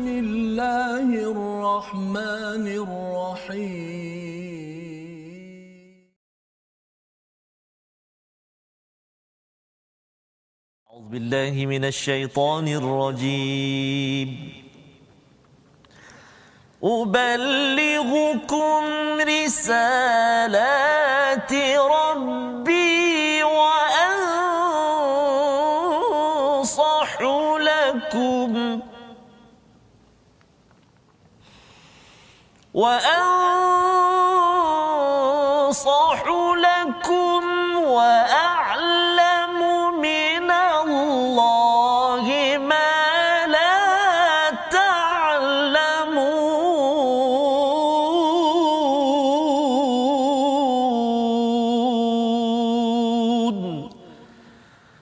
بسم الله الرحمن الرحيم. أعوذ بالله من الشيطان الرجيم. أبلغكم رسالات ربي. وأنصح لكم وأعلم من الله ما لا تعلمون.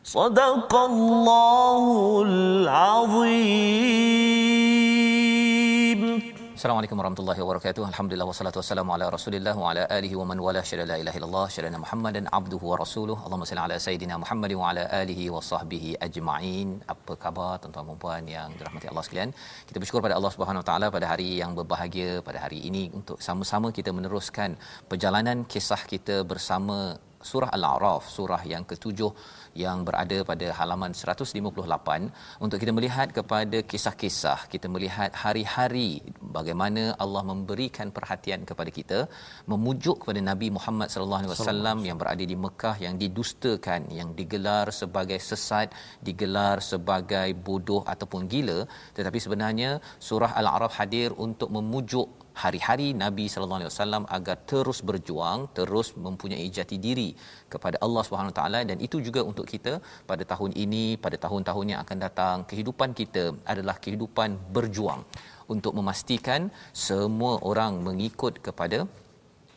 صدق الله العظيم. Assalamualaikum warahmatullahi wabarakatuh. Alhamdulillah wassalatu wassalamu ala Rasulillah wa ala alihi wa man wala syada la ilaha illallah syada Muhammadan abduhu wa rasuluh. Allahumma salli ala sayidina Muhammad wa ala alihi wa sahbihi ajma'in. Apa khabar tuan-tuan dan puan yang dirahmati Allah sekalian? Kita bersyukur pada Allah Subhanahu wa taala pada hari yang berbahagia pada hari ini untuk sama-sama kita meneruskan perjalanan kisah kita bersama surah Al-A'raf, surah yang ketujuh yang berada pada halaman 158 untuk kita melihat kepada kisah-kisah, kita melihat hari-hari bagaimana Allah memberikan perhatian kepada kita, memujuk kepada Nabi Muhammad sallallahu alaihi wasallam yang berada di Mekah yang didustakan, yang digelar sebagai sesat, digelar sebagai bodoh ataupun gila, tetapi sebenarnya surah Al-A'raf hadir untuk memujuk hari-hari Nabi sallallahu alaihi wasallam agar terus berjuang, terus mempunyai jati diri kepada Allah Subhanahu taala. Dan itu juga untuk kita pada tahun ini, pada tahun-tahun yang akan datang, kehidupan kita adalah kehidupan berjuang untuk memastikan semua orang mengikut kepada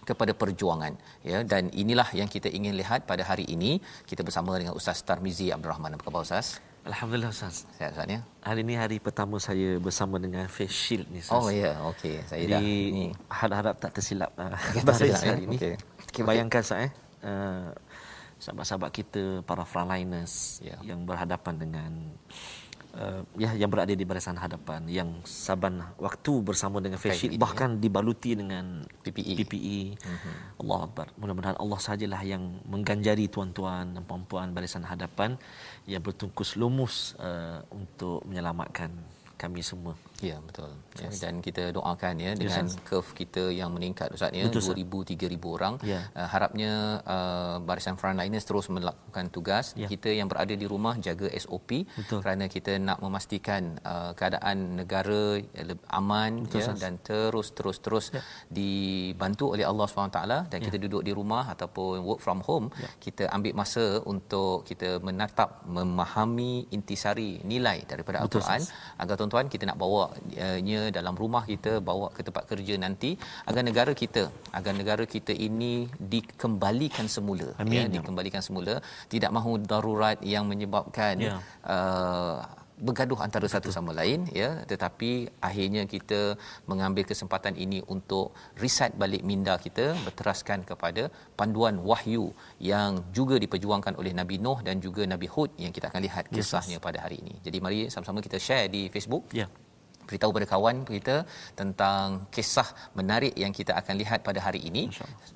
kepada perjuangan ya. Dan inilah yang kita ingin lihat pada hari ini. Kita bersama dengan Ustaz Tarmizi Abdul Rahman. Apa khabar Ustaz Alhamdulillah Ustaz. Sihat Ustaz ya. Hari ini hari pertama saya bersama dengan face shield ni Ustaz. Oh ya, yeah. okey. Saya Jadi, dah ni. harap-harap tak tersilap uh, Tak baris tersilap, hari ya? ini. Okey. Okay. Bayangkan Ustaz eh. Uh, sahabat-sahabat kita para frontliners Ya. yang berhadapan dengan uh, ya yang berada di barisan hadapan yang saban waktu bersama dengan face shield ya. bahkan dibaluti dengan PPE. PPE. Mm-hmm. Allah Akbar. Mudah-mudahan Allah sajalah yang mengganjari tuan-tuan dan puan-puan barisan hadapan yang bertungkus lumus uh, untuk menyelamatkan kami semua. Ya betul. Ya, dan kita doakan ya dengan Ustaz. curve kita yang meningkat Ustaz ya Betul, Ustaz. 2000 3000 orang. Ya. Uh, harapnya uh, barisan frontliners terus melakukan tugas. Ya. Kita yang berada di rumah jaga SOP Betul. kerana kita nak memastikan uh, keadaan negara leb- aman Betul, ya dan terus terus terus Ya. dibantu oleh Allah SWT dan Ya. kita duduk di rumah ataupun work from home kita ambil masa untuk kita menatap memahami intisari nilai daripada Betul, Al-Quran agar tuan-tuan kita nak bawa uh, nya dalam rumah kita bawa ke tempat kerja nanti agar negara kita agar negara kita ini dikembalikan semula Amin, ya ya. dikembalikan semula tidak mahu darurat yang menyebabkan Ya. uh, bergaduh antara satu sama lain ya tetapi akhirnya kita mengambil kesempatan ini untuk reset balik minda kita berteraskan kepada panduan wahyu yang juga diperjuangkan oleh Nabi Nuh dan juga Nabi Hud yang kita akan lihat kisahnya pada hari ini. Jadi mari sama-sama kita share di Facebook Ya. Beritahu pada kawan kita tentang kisah menarik yang kita akan lihat pada hari ini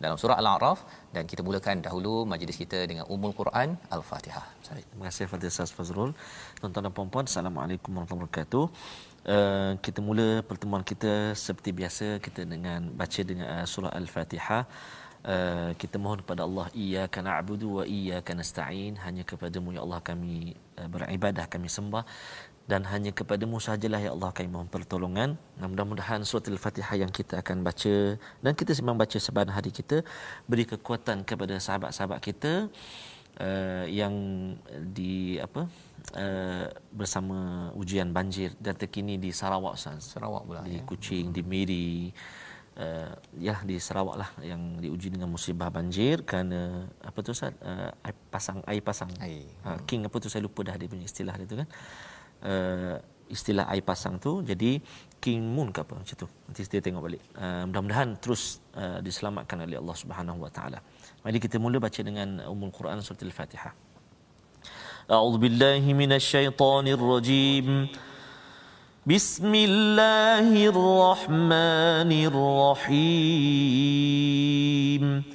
dalam surah Al-A'raf dan kita mulakan dahulu majlis kita dengan Ummul Quran Al-Fatihah. Baik, terima kasih kepada Ustaz Fazrul. Tuan-tuan dan puan-puan, Assalamualaikum warahmatullahi wabarakatuh. Uh, kita mula pertemuan kita seperti biasa kita dengan baca dengan uh, surah Al-Fatihah. Uh, kita mohon kepada Allah iyyaka na'budu wa iyyaka nasta'in hanya kepadamu ya Allah kami uh, beribadah kami sembah dan hanya kepadamu sajalah ya Allah kami mohon pertolongan. Mudah-mudahan surah Al-Fatihah yang kita akan baca dan kita sembang baca sebahagian hari kita beri kekuatan kepada sahabat-sahabat kita uh, yang di apa uh, bersama ujian banjir dan terkini di Sarawak Ustaz. Sarawak pula di ya. Kuching, di Miri uh, ya di Sarawak lah yang diuji dengan musibah banjir kerana apa tu Ustaz uh, air pasang air pasang. Air. Ha, king apa tu saya lupa dah dia punya istilah dia tu kan. Uh, uh, istilah air pasang tu jadi king moon ke apa macam tu. Nanti kita tengok balik. Uh, mudah-mudahan terus uh, diselamatkan oleh Allah Subhanahu wa taala. Mari kita mula baca dengan umul quran surah al-fatihah a'udzu billahi minasy syaithanir rajim. Bismillahirrahmanirrahim.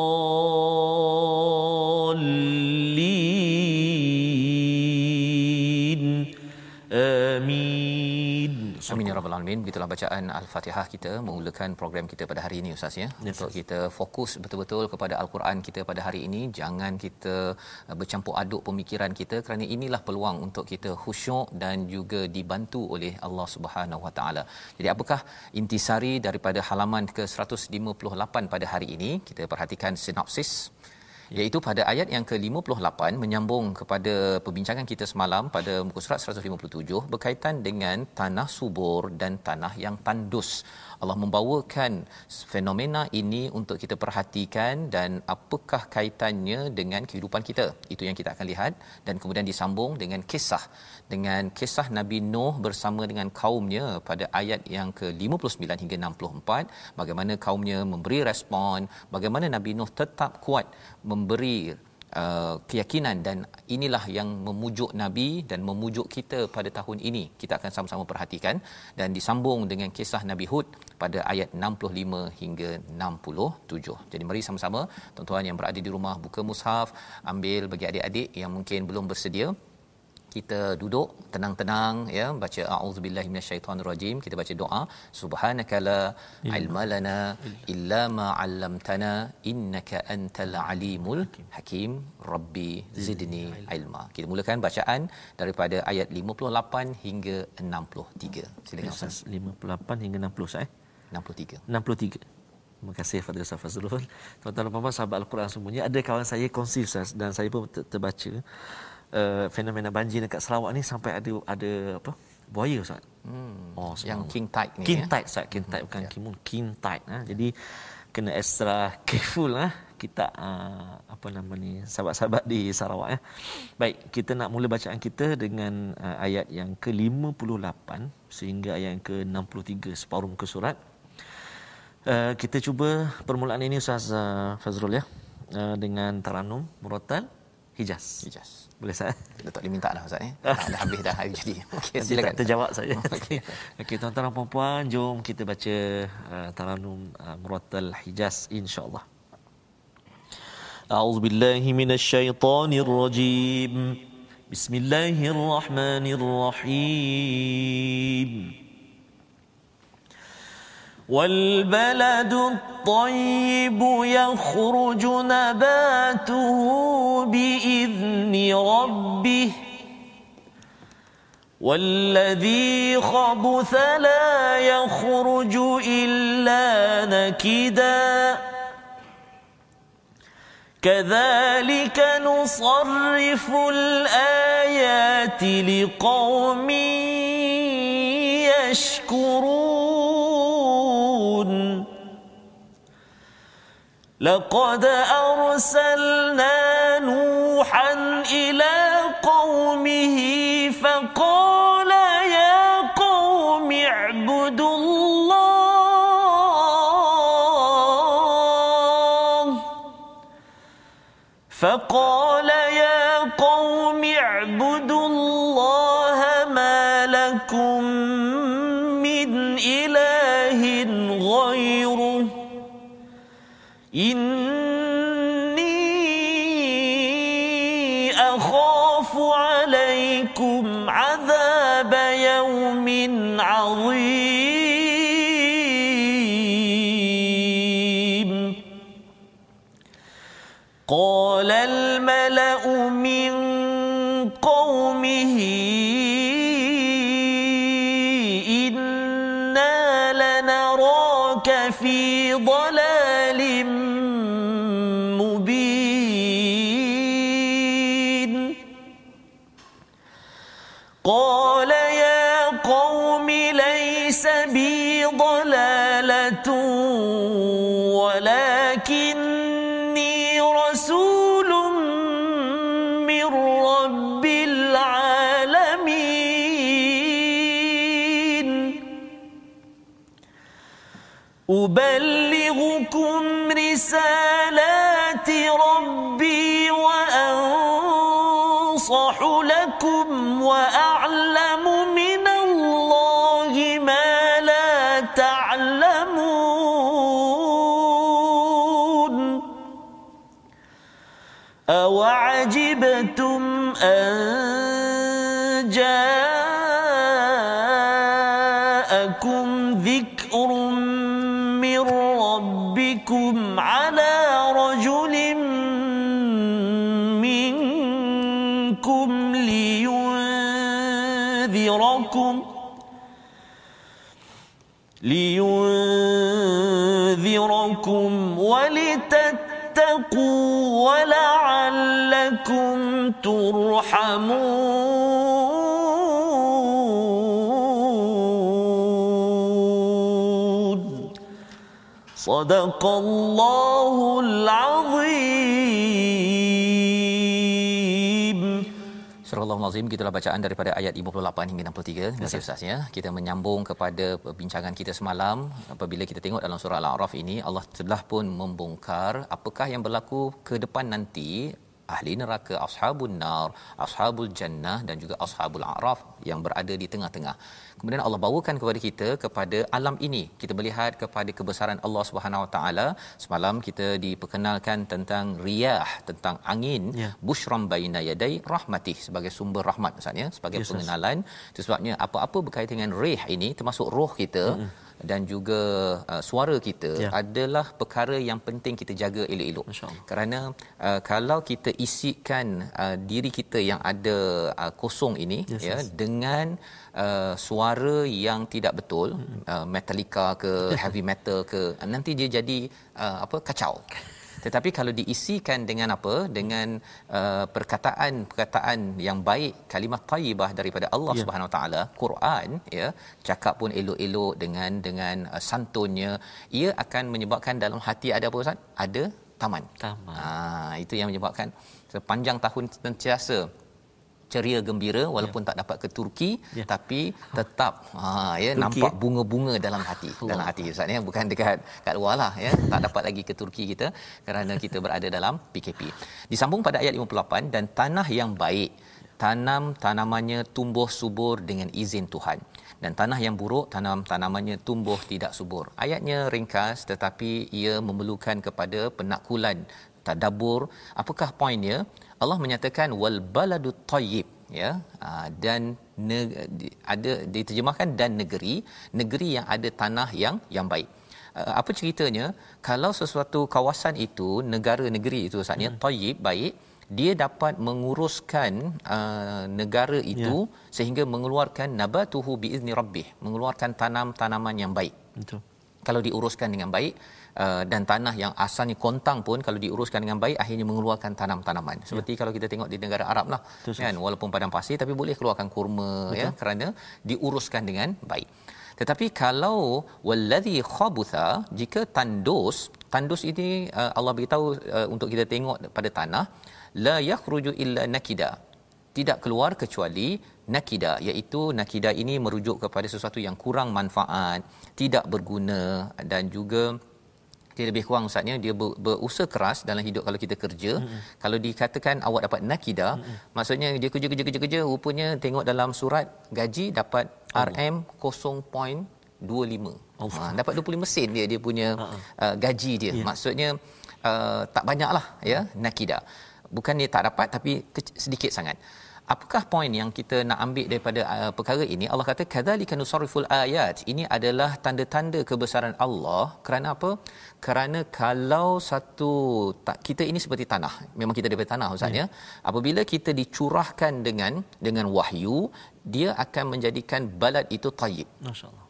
alamin. Begitulah bacaan Al-Fatihah kita memulakan program kita pada hari ini Ustaz ya. Yes, Untuk kita fokus betul-betul kepada Al-Quran kita pada hari ini, jangan kita uh, bercampur aduk pemikiran kita kerana inilah peluang untuk kita khusyuk dan juga dibantu oleh Allah Subhanahu Wa Taala. Jadi apakah intisari daripada halaman ke-158 pada hari ini? Kita perhatikan sinopsis iaitu pada ayat yang ke-58 menyambung kepada perbincangan kita semalam pada muka surat 157 berkaitan dengan tanah subur dan tanah yang tandus. Allah membawakan fenomena ini untuk kita perhatikan dan apakah kaitannya dengan kehidupan kita. Itu yang kita akan lihat dan kemudian disambung dengan kisah dengan kisah Nabi Nuh bersama dengan kaumnya pada ayat yang ke-59 hingga 64 bagaimana kaumnya memberi respon bagaimana Nabi Nuh tetap kuat memberi uh, keyakinan dan inilah yang memujuk nabi dan memujuk kita pada tahun ini. Kita akan sama-sama perhatikan dan disambung dengan kisah Nabi Hud pada ayat 65 hingga 67. Jadi mari sama-sama tuan-tuan yang berada di rumah buka mushaf ambil bagi adik-adik yang mungkin belum bersedia kita duduk tenang-tenang ya baca auzubillahi minasyaitonirrajim kita baca doa. Subhanakala ilma lana illa ma 'allamtana innaka antal alimul hakim. rabbi zidni ilma. kita mulakan bacaan daripada ayat 58 hingga 63 silakan ustaz. 58 hingga 60 Ustaz eh? 63 63 Terima kasih Fadil Ustaz Fazrul. Tuan-tuan dan puan-puan sahabat Al-Quran semuanya, ada kawan saya kongsi Ustaz dan saya pun ter- terbaca uh, fenomena banjir dekat Sarawak ni sampai ada ada apa? Buaya Ustaz. hmm. Oh, yang subhanallah. king tide ni King ya? tide Ustaz, king tide bukan ya. kimun, king tide ha. Jadi kena extra careful lah kita uh, apa nama ni sahabat-sahabat di Sarawak ya. Baik, kita nak mula bacaan kita dengan uh, ayat yang ke-58 sehingga ayat yang ke-63 separuh muka surat. Uh, kita cuba permulaan ini Ustaz uh, Fazrul ya uh, dengan taranum murattal Hijaz. Hijaz. Boleh saya? Kita tak diminta dah Ustaz eh. Dah, dah habis dah hari jadi. Okey Nanti silakan. tak terjawab saya. Okey. Okey tuan-tuan dan puan-puan, jom kita baca uh, taranum uh, murattal Hijaz insya-Allah. أعوذ بالله من الشيطان الرجيم بسم الله الرحمن الرحيم والبلد الطيب يخرج نباته بإذن ربه. والذي خبث لا يخرج إلا نكدا. كذلك نصرف الآيات لقوم يشكرون. لقد أرسلنا رب العالمين. أبلغكم رسالات ترحمون صدق الله العظيم Surah Al-Azim gitulah bacaan daripada ayat 58 hingga 63. Terima kasih Ustaz ya. Kita menyambung kepada perbincangan kita semalam apabila kita tengok dalam surah Al-A'raf ini Allah telah pun membongkar apakah yang berlaku ke depan nanti ahli neraka ashabun nar ashabul jannah dan juga ashabul a'raf yang berada di tengah-tengah. Kemudian Allah bawakan kepada kita kepada alam ini. Kita melihat kepada kebesaran Allah Subhanahu Wa Taala. Semalam kita diperkenalkan tentang riyah tentang angin Ya. bushram baina yadai rahmatih sebagai sumber rahmat maksudnya sebagai Yes, yes. pengenalan. Itu sebabnya apa-apa berkaitan dengan rih ini termasuk roh kita. Mm-hmm dan juga uh, suara kita Ya. adalah perkara yang penting kita jaga elok-elok. Kerana uh, kalau kita isikan uh, diri kita yang ada uh, kosong ini Yes, ya yes. dengan uh, suara yang tidak betul Hmm. uh, metallica ke heavy metal ke nanti dia jadi uh, apa kacau. Tetapi kalau diisikan dengan apa? Dengan uh, perkataan-perkataan yang baik, kalimat thayyibah daripada Allah Ya. Subhanahu Wa Taala, Quran ya, cakap pun elok-elok dengan dengan uh, santunnya, ia akan menyebabkan dalam hati ada apa Ustaz? Ada taman. Taman. Ah, itu yang menyebabkan sepanjang tahun sentiasa ceria gembira walaupun tak dapat ke Turki Ya. tapi tetap ha ya Turki, nampak bunga-bunga dalam hati dalam hati Ustaz ya. Bukan dekat kat luar lah ya. Tak dapat lagi ke Turki kita kerana kita berada dalam PKP disambung pada ayat 58 dan tanah yang baik tanam tanamannya tumbuh subur dengan izin Tuhan. Dan tanah yang buruk tanam tanamannya tumbuh tidak subur. Ayatnya ringkas tetapi ia memerlukan kepada penakulan tadabbur. Apakah poinnya Allah menyatakan wal baladu tayyib ya. Ah, dan ne- ada diterjemahkan dan negeri negeri yang ada tanah yang yang baik. Ah, apa ceritanya? Kalau sesuatu kawasan itu negara negeri itu Ustaz ya tayyib baik dia dapat menguruskan uh, negara itu yeah. sehingga mengeluarkan nabatuhu biizni rabbih mengeluarkan tanam-tanaman yang baik. Betul. kalau diuruskan dengan baik uh, dan tanah yang asalnya kontang pun kalau diuruskan dengan baik akhirnya mengeluarkan tanam-tanaman. Seperti ya. kalau kita tengok di negara Arab lah Betul, kan? Walaupun padang pasir tapi boleh keluarkan kurma Betul. ya kerana diuruskan dengan baik. Tetapi kalau wallazi khabutha jika tandus tandus ini uh, Allah beritahu uh, untuk kita tengok pada tanah la yakhruju illa nakida. Tidak keluar kecuali nakida iaitu nakida ini merujuk kepada sesuatu yang kurang manfaat tidak berguna dan juga dia lebih kurang ustaznya dia ber, berusaha keras dalam hidup kalau kita kerja. Mm-hmm. kalau dikatakan awak dapat nakida mm-hmm. maksudnya dia kerja kerja kerja kerja rupanya tengok dalam surat gaji dapat RM 0.25 oh. ha, dapat 25 sen dia dia punya uh, gaji dia. Yeah. maksudnya uh, tak banyaklah ya nakida. Bukan dia tak dapat tapi kecil, sedikit sangat. Apakah poin yang kita nak ambil daripada uh, perkara ini? Allah kata kadzalika nusarriful ayat. Ini adalah tanda-tanda kebesaran Allah. Kerana apa kerana kalau satu tak, kita ini seperti tanah. Memang kita daripada tanah ustaz ya. Apabila kita dicurahkan dengan dengan wahyu dia akan menjadikan balad itu tayyib. Masya-Allah.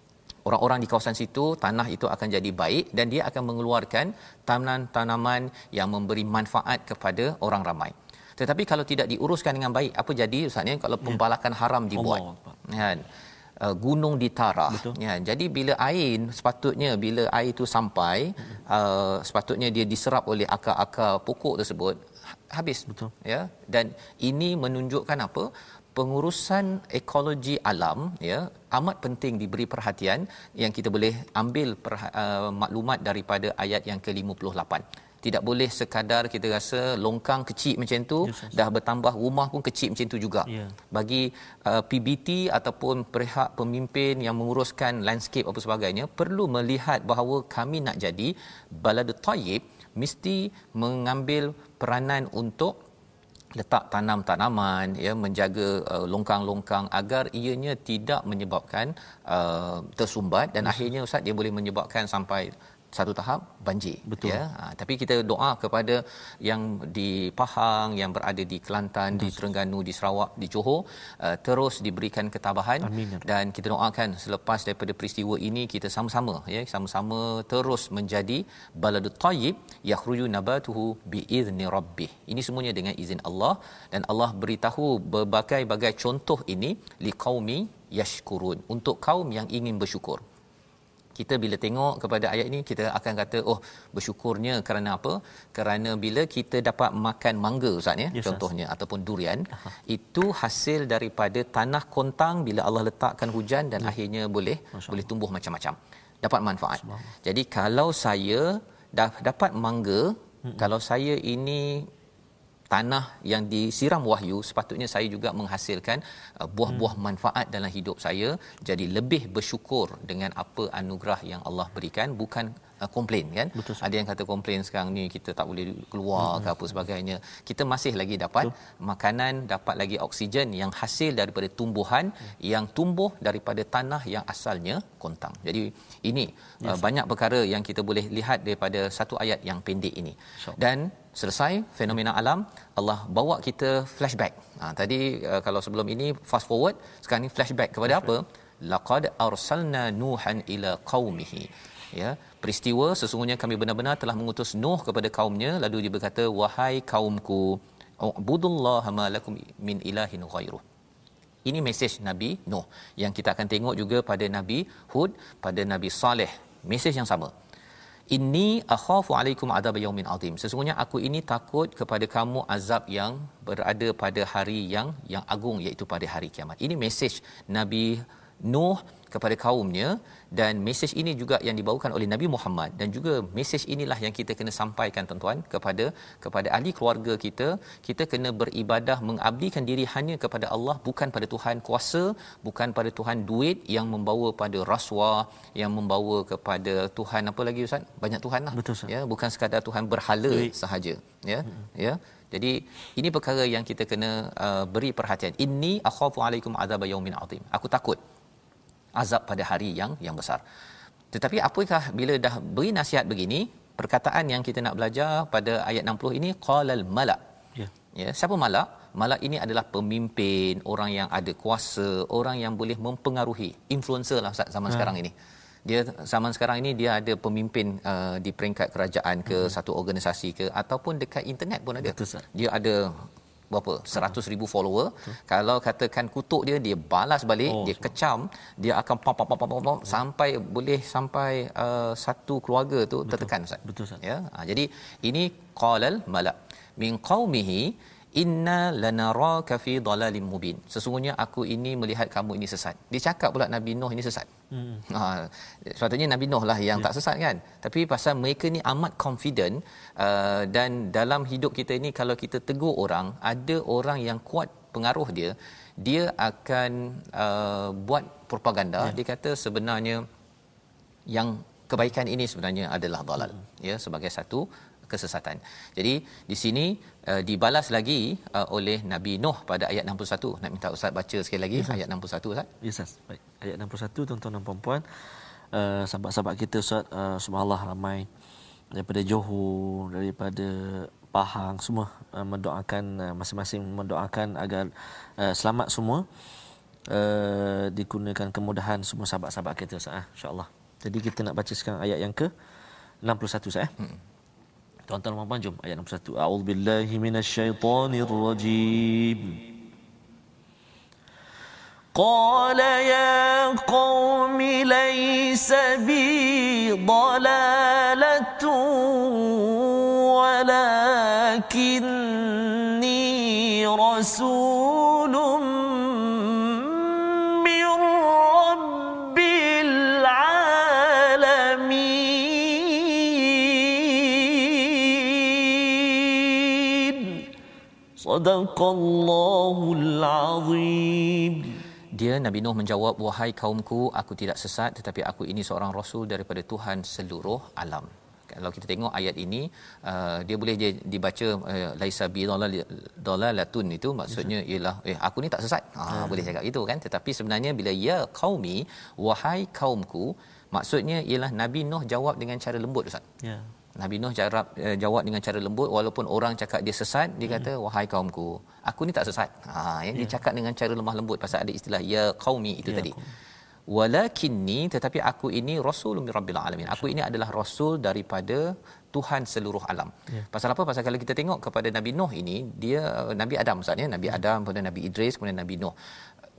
orang-orang di kawasan situ tanah itu akan jadi baik dan dia akan mengeluarkan tanaman-tanaman yang memberi manfaat kepada orang ramai. Tetapi kalau tidak diuruskan dengan baik apa jadi ustaz ya? Kalau pembalakan haram dibuat. Akbar. Uh, gunung ditarah Betul. ya jadi bila air sepatutnya bila air itu sampai uh, sepatutnya dia diserap oleh akar-akar pokok tersebut ha- habis. Betul. ya dan ini menunjukkan apa? Pengurusan ekologi alam ya amat penting diberi perhatian yang kita boleh ambil perha- uh, maklumat daripada ayat yang ke-58 tidak boleh sekadar kita rasa longkang kecil macam tu Yes, yes. dah bertambah rumah pun kecil macam tu juga Ya. bagi uh, PBT ataupun pihak pemimpin yang menguruskan landscape apa sebagainya perlu melihat bahawa kami nak jadi balad tayyib mesti mengambil peranan untuk letak tanam tanaman ya menjaga uh, longkang-longkang agar ianya tidak menyebabkan uh, tersumbat dan akhirnya ustaz dia boleh menyebabkan sampai satu tahap banjir Betul. ya. Ha, tapi kita doa kepada yang di Pahang yang berada di Kelantan di Terengganu di Sarawak di Johor uh, terus diberikan ketabahan Amin, dan kita doakan selepas daripada peristiwa ini kita sama-sama ya sama-sama terus menjadi baladut tayyib yakhruju nabatuhu biizni rabbih. Ini semuanya dengan izin Allah dan Allah beritahu berbagai-bagai contoh ini liqaumi yashkurun. Untuk kaum yang ingin bersyukur kita bila tengok kepada ayat ini kita akan kata oh bersyukurnya kerana apa? Kerana bila kita dapat makan mangga ustaz ya Yes, contohnya ataupun durian itu hasil daripada tanah kontang bila Allah letakkan hujan dan akhirnya boleh boleh tumbuh macam-macam. Dapat manfaat. Jadi kalau saya dah dapat mangga kalau saya ini tanah yang disiram wahyu sepatutnya saya juga menghasilkan uh, buah-buah Hmm. manfaat dalam hidup saya jadi lebih bersyukur dengan apa anugerah yang Allah berikan bukan uh, komplain kan Betul, ada yang kata komplain sekarang ni kita tak boleh keluar hmm. ke apa sebagainya kita masih lagi dapat Betul. makanan dapat lagi oksigen yang hasil daripada tumbuhan hmm. yang tumbuh daripada tanah yang asalnya kontang jadi ini yes. uh, banyak perkara yang kita boleh lihat daripada satu ayat yang pendek ini InsyaAllah. dan selesai fenomena alam Allah bawa kita flashback ha, tadi uh, kalau sebelum ini fast forward sekarang ni flashback kepada flashback. apa laqad arsalna nuhan ila qaumihi ya peristiwa sesungguhnya kami benar-benar telah mengutus nuh kepada kaumnya lalu dia berkata wahai kaumku ubudullaha ma lakum min ilahin ghairuh ini mesej Nabi Nuh yang kita akan tengok juga pada Nabi Hud, pada Nabi Saleh. Mesej yang sama. Inni akhafu alaikum adab yaumin azim. Sesungguhnya aku ini takut kepada kamu azab yang berada pada hari yang yang agung iaitu pada hari kiamat. Ini mesej Nabi Nuh kepada kaumnya dan mesej ini juga yang dibawakan oleh Nabi Muhammad dan juga mesej inilah yang kita kena sampaikan tuan-tuan kepada kepada ahli keluarga kita. Kita kena beribadah mengabdikan diri hanya kepada Allah bukan pada Tuhan kuasa bukan pada Tuhan duit yang membawa pada rasuah yang membawa kepada Tuhan apa lagi ustaz? Banyak Tuhan lah. Betul, ya bukan sekadar Tuhan berhala Duit. sahaja ya. Ya. Jadi ini perkara yang kita kena uh, beri perhatian. Inni akhafu alaikum azab yaumin azim. Aku takut azab pada hari yang yang besar. Tetapi apakah bila dah beri nasihat begini, perkataan yang kita nak belajar pada ayat 60 ini qalal malak. Ya. Ya, siapa malak? Malak ini adalah pemimpin, orang yang ada kuasa, orang yang boleh mempengaruhi, influencer lah Ustaz zaman ha. sekarang ini. Dia zaman sekarang ini dia ada pemimpin uh, di peringkat kerajaan ke hmm. satu organisasi ke ataupun dekat internet pun ada. Betul. Dia ada berapa? 100 ribu follower. Betul. kalau katakan kutuk dia dia balas balik Oh, oh, dia kecam dia akan pam pam pam pam pam, pam sampai boleh sampai uh, satu keluarga tu Betul. tertekan ustaz. Betul, Ustaz. ya? Ha, jadi ini qalal malak. Min qaumihi inna lanaraka fi dalalin mubin. Sesungguhnya aku ini melihat kamu ini sesat. Dia cakap pula nabi nuh ini sesat hmm. ha sepatutnya nabi nuh lah yang yeah. tak sesat kan tapi pasal mereka ni amat confident uh, dan dalam hidup kita ini kalau kita tegur orang ada orang yang kuat pengaruh dia dia akan uh, buat propaganda yeah. dia kata sebenarnya yang kebaikan ini sebenarnya adalah dalal ya sebagai satu kesesatan. Jadi di sini uh, dibalas lagi uh, oleh Nabi Nuh pada ayat 61. Nak minta ustaz baca sekali lagi yes, ayat 61 ustaz. Ya Ustaz. Baik. Ayat 61 tuan-tuan dan puan-puan. Uh, sahabat-sahabat kita Ustaz uh, subhanallah ramai daripada Johor, daripada Pahang semua uh, mendoakan uh, masing-masing mendoakan agar uh, selamat semua uh, digunakan kemudahan semua sahabat-sahabat kita Ustaz uh, insya-Allah. Jadi kita nak baca sekarang ayat yang ke 61 Ustaz. Eh? Hmm. Tuan-tuan dan jom ayat nombor satu. A'udzubillahi minasyaitonirrajim. قال يا قوم ليس بي ضلالة ولكني رسول Sadaqallahul azim. Dia Nabi Nuh menjawab, "Wahai kaumku, aku tidak sesat tetapi aku ini seorang rasul daripada Tuhan seluruh alam." kalau kita tengok ayat ini uh, dia boleh dia dibaca uh, laisa bi dalalatun itu maksudnya ialah eh aku ni tak sesat ha, ha. boleh cakap gitu kan tetapi sebenarnya bila ya kaumi, wahai kaumku maksudnya ialah nabi nuh jawab dengan cara lembut ustaz ya Nabi Nuh jawab, uh, jawab dengan cara lembut walaupun orang cakap dia sesat dia hmm. kata wahai kaumku aku ni tak sesat ha yang yeah. dia cakap dengan cara lemah lembut pasal ada istilah ya qaumi itu ya, tadi qaum walakinni tetapi aku ini rasulun rabbil alamin aku ini adalah rasul daripada Tuhan seluruh alam. Ya. Pasal apa? Pasal kalau kita tengok kepada Nabi Nuh ini, dia Nabi Adam maksudnya, Nabi ya. Adam, kemudian Nabi Idris, kemudian Nabi Nuh.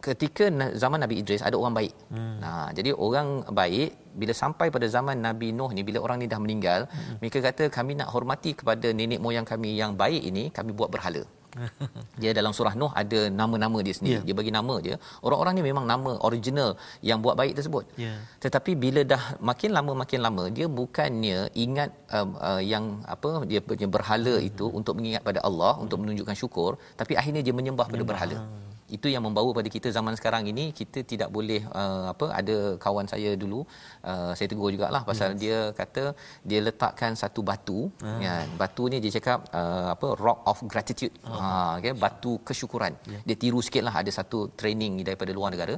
Ketika zaman Nabi Idris ada orang baik. Hmm. Nah, jadi orang baik bila sampai pada zaman Nabi Nuh ni bila orang ni dah meninggal, hmm. mereka kata kami nak hormati kepada nenek moyang kami yang baik ini, kami buat berhala. dia dalam surah Nuh ada nama-nama dia sendiri. Yeah. Dia bagi nama dia. Orang-orang ni memang nama original yang buat baik tersebut. Yeah. Tetapi bila dah makin lama makin lama dia bukannya ingat um, uh, yang apa dia punya berhala hmm. itu untuk mengingat pada Allah hmm. untuk menunjukkan syukur tapi akhirnya dia menyembah pada berhala. Itu yang membawa pada kita zaman sekarang ini kita tidak boleh uh, apa ada kawan saya dulu uh, saya tegur jugalah pasal yes. dia kata dia letakkan satu batu ah. ya batu ni dia cakap uh, apa rock of gratitude ah. ha okay, batu kesyukuran yeah. dia tiru sikitlah ada satu training daripada luar negara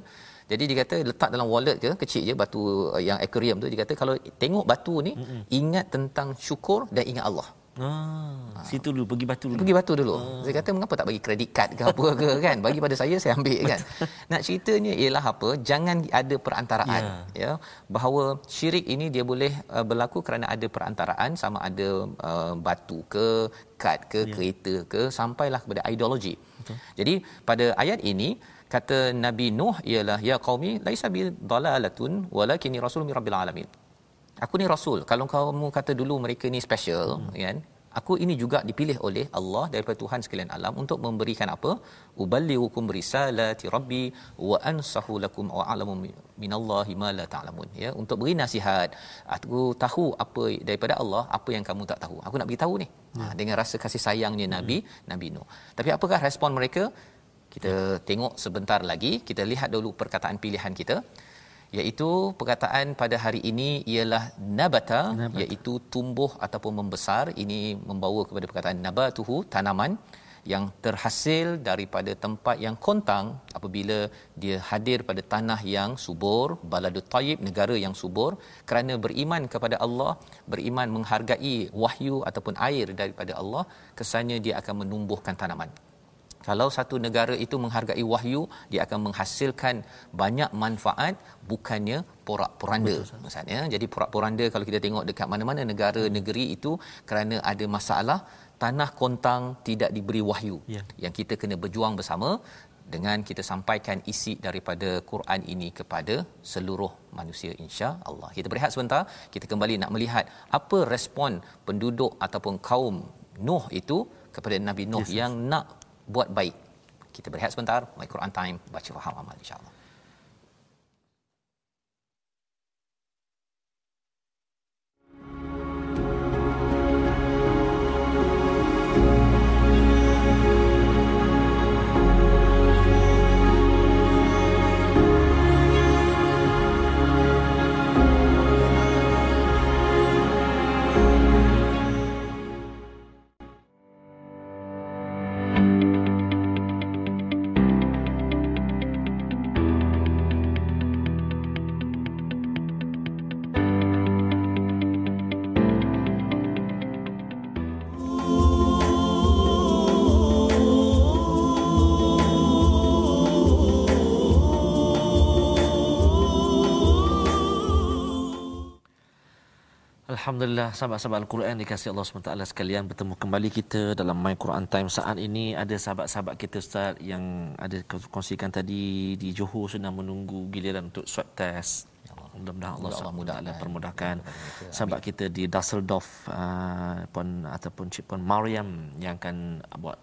jadi dia kata letak dalam wallet ke kecil je batu uh, yang aquarium tu dia kata kalau tengok batu ni Mm-mm. ingat tentang syukur dan ingat Allah Ah, situ dulu pergi batu dulu. Pergi batu dulu. Ah. Saya kata mengapa tak bagi kredit kad ke apa ke kan? Bagi pada saya saya ambil kan. Nak ceritanya ialah apa? Jangan ada perantaraan ya. ya. Bahawa syirik ini dia boleh uh, berlaku kerana ada perantaraan sama ada uh, batu ke kad ke ya. kereta ke sampailah kepada ideologi. Betul. Jadi pada ayat ini kata Nabi Nuh ialah ya qaumi laisa bi dalalatun walakinni rasulun min rabbil alamin aku ni rasul. Kalau kamu kata dulu mereka ni special hmm. kan aku ini juga dipilih oleh Allah daripada Tuhan sekalian alam untuk memberikan apa? Uballighukum risalati rabbi wa ansahu lakum wa alamu minallahi ma la ta'lamun. Ya untuk beri nasihat. Aku tahu apa daripada Allah apa yang kamu tak tahu. Aku nak beritahu ni. Hmm. ha, dengan rasa kasih sayangnya nabi hmm. nabi Nuh. Tapi apakah respon mereka? Kita tengok sebentar lagi. Kita lihat dulu perkataan pilihan kita iaitu perkataan pada hari ini ialah nabata, nabata. iaitu tumbuh ataupun membesar. Ini membawa kepada perkataan nabatuhu tanaman yang terhasil daripada tempat yang kontang apabila dia hadir pada tanah yang subur baladut tayyib negara yang subur. Kerana beriman kepada Allah beriman menghargai wahyu ataupun air daripada Allah kesannya dia akan menumbuhkan tanaman kalau satu negara itu menghargai wahyu dia akan menghasilkan banyak manfaat bukannya porak-poranda maksudnya jadi porak-poranda kalau kita tengok dekat mana-mana negara negeri itu kerana ada masalah tanah kontang tidak diberi wahyu ya. yang kita kena berjuang bersama dengan kita sampaikan isi daripada Quran ini kepada seluruh manusia insya-Allah. Kita berehat sebentar, kita kembali nak melihat apa respon penduduk ataupun kaum Nuh itu kepada Nabi Nuh yes, yang yes. nak buat baik. Kita berehat sebentar, My Quran Time, baca faham amal insya-Allah. Alhamdulillah sahabat-sahabat Al-Quran dikasih Allah SWT sekalian bertemu kembali kita dalam My Quran Time. Saat ini ada sahabat-sahabat kita Ustaz yang ada kongsikan tadi di Johor sedang menunggu giliran untuk swab test. Mudah-mudahan Allah SWT mudahkan, permudahkan sahabat kita di Dusseldorf uh, pun ataupun Cik Pun Mariam yang akan buat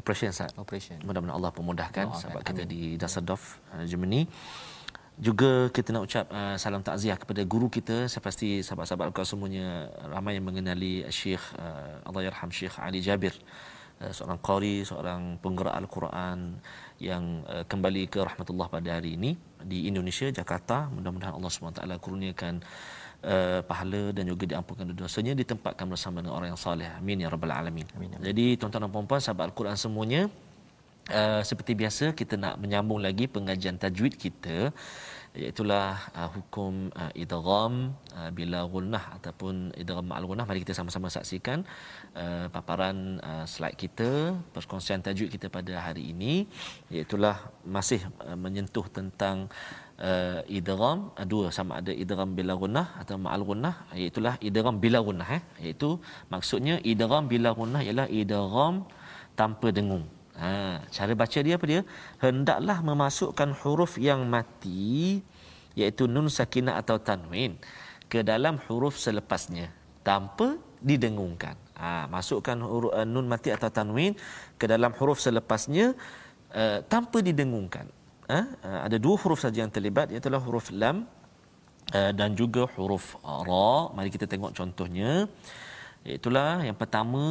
operation Ustaz. Operation. Mudah-mudahan Allah permudahkan sahabat kita di Dusseldorf uh, Germany juga kita nak ucap uh, salam takziah kepada guru kita. Saya pasti sahabat-sahabat kau semuanya ramai yang mengenali Syekh uh, Allah yarham Syekh Ali Jabir uh, seorang qari seorang penggerak al-Quran yang uh, kembali ke rahmatullah pada hari ini di Indonesia Jakarta. Mudah-mudahan Allah SWT kurniakan uh, pahala dan juga diampunkan dosanya ditempatkan bersama dengan orang yang soleh amin ya rabbal alamin. Amin, amin. jadi tuan-tuan dan puan-puan sahabat al-Quran semuanya Uh, seperti biasa kita nak menyambung lagi pengajian tajwid kita iaitulah uh, hukum uh, idgham uh, bila gunnah ataupun idgham ma'al gunnah mari kita sama-sama saksikan uh, paparan uh, slide kita perkongsian tajwid kita pada hari ini. Iaitulah masih uh, menyentuh tentang uh, idgham. Uh, dua sama ada idgham bila gunnah atau ma'al gunnah iaitulah idgham bila gunnah eh. Iaitu maksudnya idgham bila gunnah ialah idgham tanpa dengung Ha, cara baca dia apa dia? Hendaklah memasukkan huruf yang mati iaitu nun sakinah atau tanwin ke dalam huruf selepasnya tanpa didengungkan. Ha, masukkan huruf uh, nun mati atau tanwin ke dalam huruf selepasnya uh, tanpa didengungkan. Ha? Uh, ada dua huruf saja yang terlibat iaitu huruf lam uh, dan juga huruf ra. Mari kita tengok contohnya. Itulah yang pertama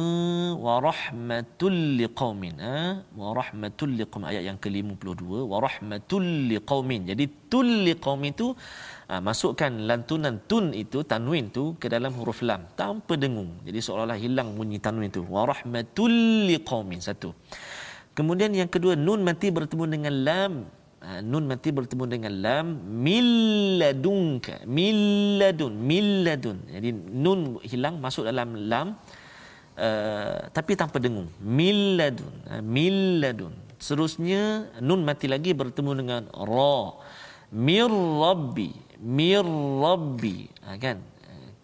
warahmatul liqaumin. Ha? Warahmatul liqaum ayat yang ke-52 warahmatul liqaumin. Jadi tul liqaumin itu ha, masukkan lantunan tun itu tanwin tu ke dalam huruf lam tanpa dengung. Jadi seolah-olah hilang bunyi tanwin tu. Warahmatul liqaumin satu. Kemudian yang kedua nun mati bertemu dengan lam nun mati bertemu dengan lam milladunka milladun milladun. Jadi nun hilang masuk dalam lam uh, tapi tanpa dengung. Milladun uh, milladun. Seterusnya nun mati lagi bertemu dengan ra. Mir rabbi mir rabbi. Uh, kan?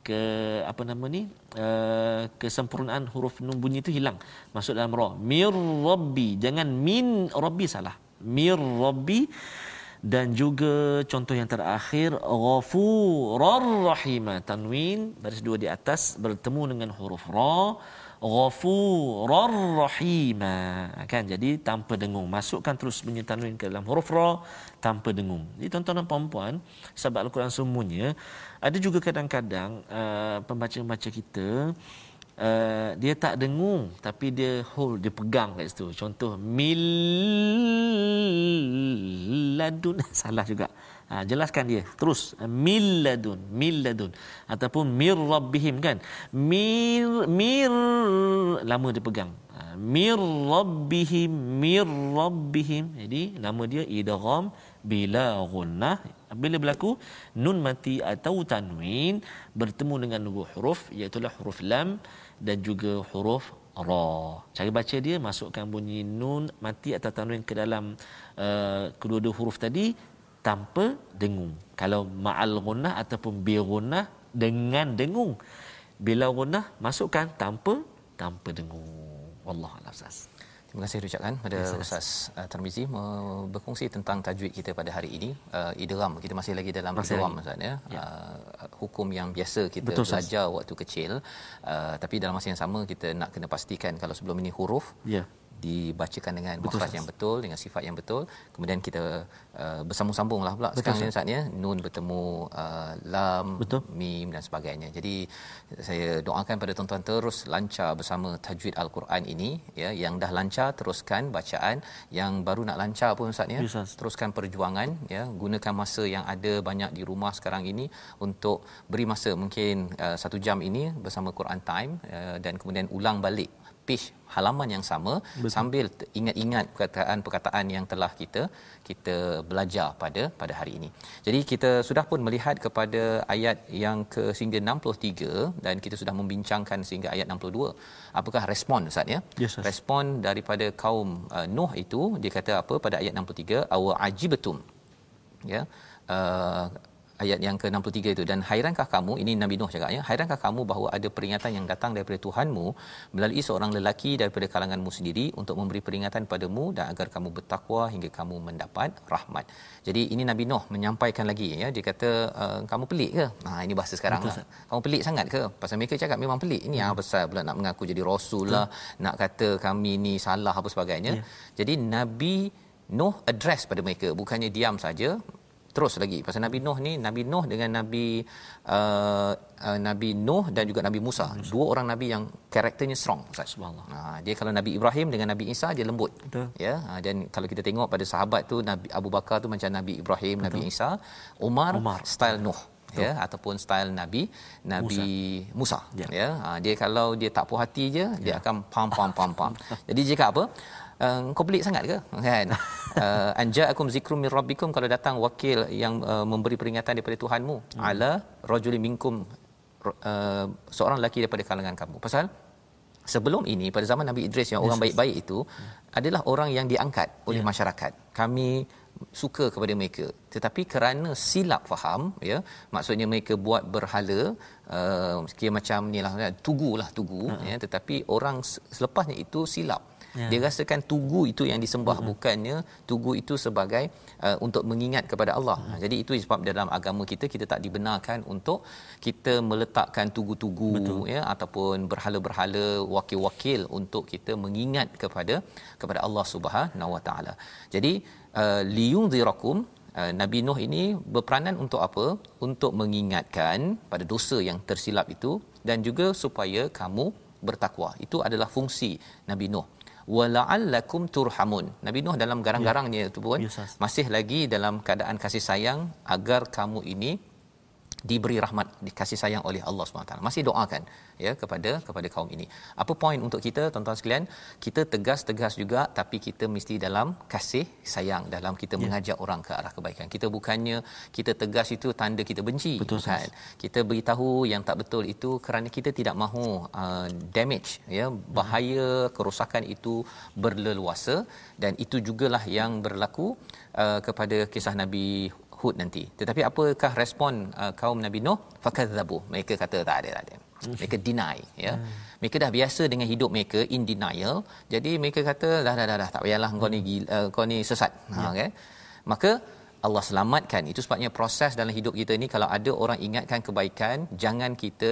Ke apa nama ni? Uh, kesempurnaan huruf nun bunyi itu hilang masuk dalam ra. Mir rabbi jangan min rabbi salah mir rabbi. Dan juga contoh yang terakhir ghafurur rahim tanwin baris dua di atas bertemu dengan huruf ra. Ghafurur rahim kan? Jadi tanpa dengung. Masukkan terus bunyi tanwin ke dalam huruf ra tanpa dengung. Jadi tuan-tuan dan puan-puan sahabat al-Quran semuanya ada juga kadang-kadang uh, pembaca-pembaca kita uh, dia tak dengung tapi dia hold dia pegang kat situ. Contoh milladun. Salah juga. Ha, jelaskan dia. Terus milladun milladun. Ataupun mir rabbihim kan? Mir mir lama dia pegang. Ha, mir rabbihim mir rabbihim. Jadi nama dia idgham bila gunnah bila berlaku nun mati atau tanwin bertemu dengan huruf iaitu huruf lam dan juga huruf ra. Cara baca dia masukkan bunyi nun mati atau tanwin ke dalam uh, kedua-dua huruf tadi tanpa dengung. Kalau ma'al gunnah ataupun bi gunnah dengan dengung. Bila gunnah masukkan tanpa tanpa dengung. Wallahu a'lam. Terima kasih ucapkan pada yes, Ustaz uh, Tarmizi berkongsi tentang tajwid kita pada hari ini. Uh, idgham kita masih lagi dalam masih idgham Ustaz ya, ya. Uh, hukum yang biasa kita Betul, belajar sas. waktu kecil. Uh, tapi dalam masa yang sama kita nak kena pastikan kalau sebelum ini huruf ya dibacakan dengan makhraj yang betul dengan sifat yang betul. Kemudian kita uh, bersambung-sambunglah pula betul, sekarang ini saatnya nun bertemu uh, lam betul. mim dan sebagainya. Jadi saya doakan pada tuan-tuan terus lancar bersama tajwid al-Quran ini ya yang dah lancar teruskan bacaan. Yang baru nak lancar pun ustaz ya teruskan perjuangan ya. Gunakan masa yang ada banyak di rumah sekarang ini untuk beri masa mungkin uh, satu jam ini bersama Quran time uh, dan kemudian ulang balik page halaman yang sama Betul. sambil ingat-ingat perkataan-perkataan yang telah kita kita belajar pada pada hari ini. Jadi kita sudah pun melihat kepada ayat yang ke sehingga 63 dan kita sudah membincangkan sehingga ayat 62. Apakah respon Ustaz ya? Yes. Respon daripada kaum uh, Nuh itu dia kata apa pada ayat 63 aw ajibatum. Ya. Uh, ayat yang ke-63 itu dan hairankah kamu ini Nabi Nuh cakap ya hairankah kamu bahawa ada peringatan yang datang daripada Tuhanmu melalui seorang lelaki daripada kalanganmu sendiri untuk memberi peringatan padamu dan agar kamu bertakwa hingga kamu mendapat rahmat. Jadi ini Nabi Nuh menyampaikan lagi ya dia kata uh, kamu pelik ke? Ha ini bahasa sekarang lah. Kamu pelik sangat ke? Pasal mereka cakap memang pelik. Ini hmm. apa pasal pula nak mengaku jadi rasul lah, hmm. nak kata kami ni salah apa sebagainya. Yeah. Jadi Nabi Nuh address pada mereka bukannya diam saja terus lagi pasal Nabi Nuh ni Nabi Nuh dengan Nabi uh, uh, Nabi Nuh dan juga Nabi Musa Musa. dua orang nabi yang karakternya strong subhanallah ha dia kalau Nabi Ibrahim dengan Nabi Isa dia lembut Betul. ya ha, dan kalau kita tengok pada sahabat tu Nabi Abu Bakar tu macam Nabi Ibrahim Betul. Nabi Isa Umar, Umar. style Nuh Betul. ya ataupun style Nabi Nabi Musa, Musa ya, ya? Ha, dia kalau dia tak puas hati je ya. dia akan pam pam pam pam jadi jika apa uh, kau pelik sangat ke kan uh, anja'akum zikrum min rabbikum kalau datang wakil yang uh, memberi peringatan daripada Tuhanmu hmm. ala rajulin minkum uh, seorang lelaki daripada kalangan kamu pasal sebelum ini pada zaman Nabi Idris yang yes, orang baik-baik itu hmm. adalah orang yang diangkat oleh yeah. masyarakat kami suka kepada mereka tetapi kerana silap faham ya maksudnya mereka buat berhala uh, kira macam nilah tugulah tugu uh-huh. ya tetapi orang selepasnya itu silap Ya. Dia rasakan tugu itu yang disembah hmm. bukannya tugu itu sebagai uh, untuk mengingat kepada Allah. Hmm. Jadi itu sebab dalam agama kita kita tak dibenarkan untuk kita meletakkan tugu-tugu Betul. ya ataupun berhala-berhala wakil-wakil untuk kita mengingat kepada kepada Allah Subhanahu Wa Taala. Jadi uh, liyunzirakum uh, Nabi Nuh ini berperanan untuk apa? Untuk mengingatkan pada dosa yang tersilap itu dan juga supaya kamu bertakwa. Itu adalah fungsi Nabi Nuh wala'allakum turhamun. Nabi Nuh dalam garang-garangnya itu pun yes, masih lagi dalam keadaan kasih sayang agar kamu ini diberi rahmat dikasih sayang oleh Allah SWT masih doakan ya kepada kepada kaum ini. Apa poin untuk kita tuan-tuan sekalian? Kita tegas-tegas juga tapi kita mesti dalam kasih sayang dalam kita ya. mengajak orang ke arah kebaikan. Kita bukannya kita tegas itu tanda kita benci betul kan? Kita beritahu yang tak betul itu kerana kita tidak mahu uh, damage ya bahaya kerosakan itu berleluasa. Dan itu jugalah yang berlaku uh, kepada kisah Nabi Hud nanti. Tetapi apakah respon uh, kaum Nabi Nuh? Fakadzabu. Mereka kata tak ada tak ada. Mereka deny ya. Hmm. Mereka dah biasa dengan hidup mereka in denial. Jadi mereka kata dah dah dah, dah tak payahlah kau ni gila, uh, kau ni sesat. Ha ya. okay. Maka Allah selamatkan. Itu sebabnya proses dalam hidup kita ni kalau ada orang ingatkan kebaikan, jangan kita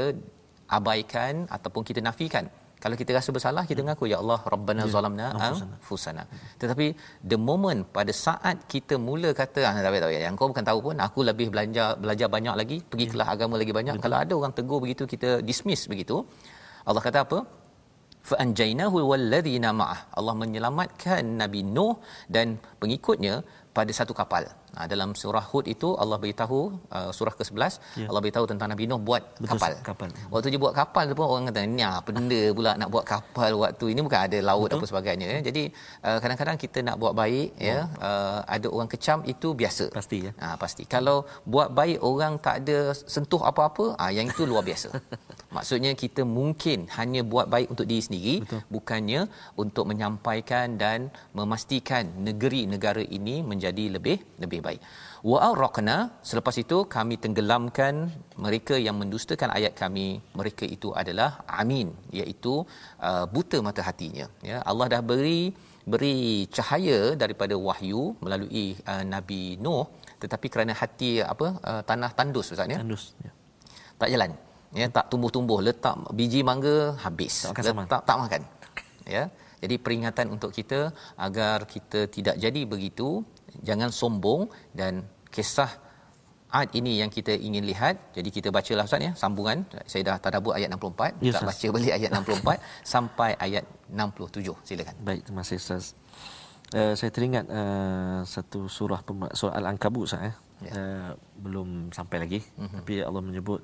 abaikan ataupun kita nafikan kalau kita rasa bersalah kita mengaku ya Allah rabbana ya. zalamna anfusana tetapi the moment pada saat kita mula kata ah tak tahu ya yang kau bukan tahu pun aku lebih belajar belajar banyak lagi pergi ya. kelas agama lagi banyak Betul. kalau ada orang tegur begitu kita dismiss begitu Allah kata apa fa anjaynahu ma'ah Allah menyelamatkan nabi nuh dan pengikutnya pada satu kapal Ha, dalam surah Hud itu Allah beritahu uh, surah ke-11 ya. Allah beritahu tentang Nabi Nuh buat Betul, kapal. kapal. Waktu dia buat kapal tu pun orang kata ni apa benda pula nak buat kapal waktu ini bukan ada laut Betul. apa sebagainya ya. Jadi uh, kadang-kadang kita nak buat baik ya, ya uh, ada orang kecam itu biasa. Pasti ya. Ha, pasti. Kalau buat baik orang tak ada sentuh apa-apa ah yang itu luar biasa. Maksudnya kita mungkin hanya buat baik untuk diri sendiri Betul. bukannya untuk menyampaikan dan memastikan negeri negara ini menjadi lebih lebih baik. Wa arqna selepas itu kami tenggelamkan mereka yang mendustakan ayat kami. Mereka itu adalah amin iaitu uh, buta mata hatinya. Ya Allah dah beri beri cahaya daripada wahyu melalui uh, Nabi Nuh. Tetapi kerana hati apa uh, tanah tandus ustaz ya? Tandus ya. tak jalan. Ya tak tumbuh-tumbuh letak biji mangga habis. Tak letak tak makan. Ya jadi peringatan untuk kita agar kita tidak jadi begitu jangan sombong dan kisah Ad ini yang kita ingin lihat. Jadi kita bacalah Ustaz ya, sambungan. Saya dah tadabbur ayat 64. Kita yes, baca balik ayat 64 sampai ayat 67. Silakan. Baik, terima kasih Ustaz. Uh, saya teringat uh, satu surah surah Al-Ankabut Ustaz ya. ya. Uh, belum sampai lagi. Uh-huh. Tapi Allah menyebut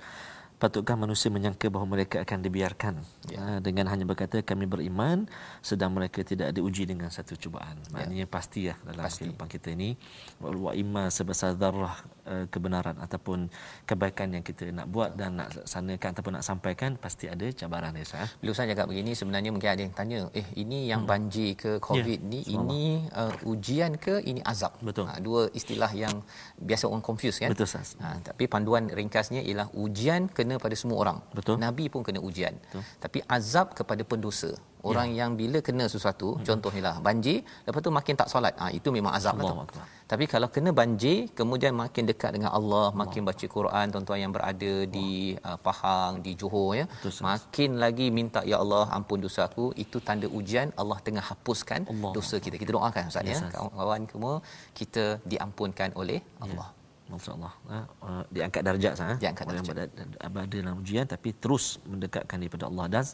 patutkah manusia menyangka bahawa mereka akan dibiarkan ya. dengan hanya berkata kami beriman sedang mereka tidak diuji dengan satu cubaan ya. maknanya pasti ya dalam pasti. kehidupan kita ini wa imma sebesar darah uh, kebenaran ataupun kebaikan yang kita nak buat dan nak laksanakan ataupun nak sampaikan pasti ada cabaran ya Ustaz. Bila Ustaz cakap begini sebenarnya mungkin ada yang tanya, eh ini yang hmm. banjir ke COVID Ya, ni ini uh, ujian ke ini azab? Betul. Ha, dua istilah yang biasa orang confuse kan? Betul Ustaz. Ha, tapi panduan ringkasnya ialah ujian kena pada semua orang. Betul. Nabi pun kena ujian. Betul. Tapi azab kepada pendosa. Orang ya. yang bila kena sesuatu, hmm. contohnya lah banjir, lepas tu makin tak solat. Ha, itu memang azab lah tu. Akbar. Tapi kalau kena banjir, kemudian makin dekat dengan Allah, makin baca Quran, tuan-tuan yang berada di uh, Pahang, di Johor ya. Betul. Makin lagi minta ya Allah ampun dosa aku, itu tanda ujian Allah tengah hapuskan Allah. dosa kita. Kita doakan Ustaz Ya, ya. Kawan-kawan semua kita diampunkan oleh Allah. Masya-Allah. Ha, uh, diangkat darjat sah. Diangkat Orang darjat. berada, berada dalam ujian tapi terus mendekatkan daripada Allah dan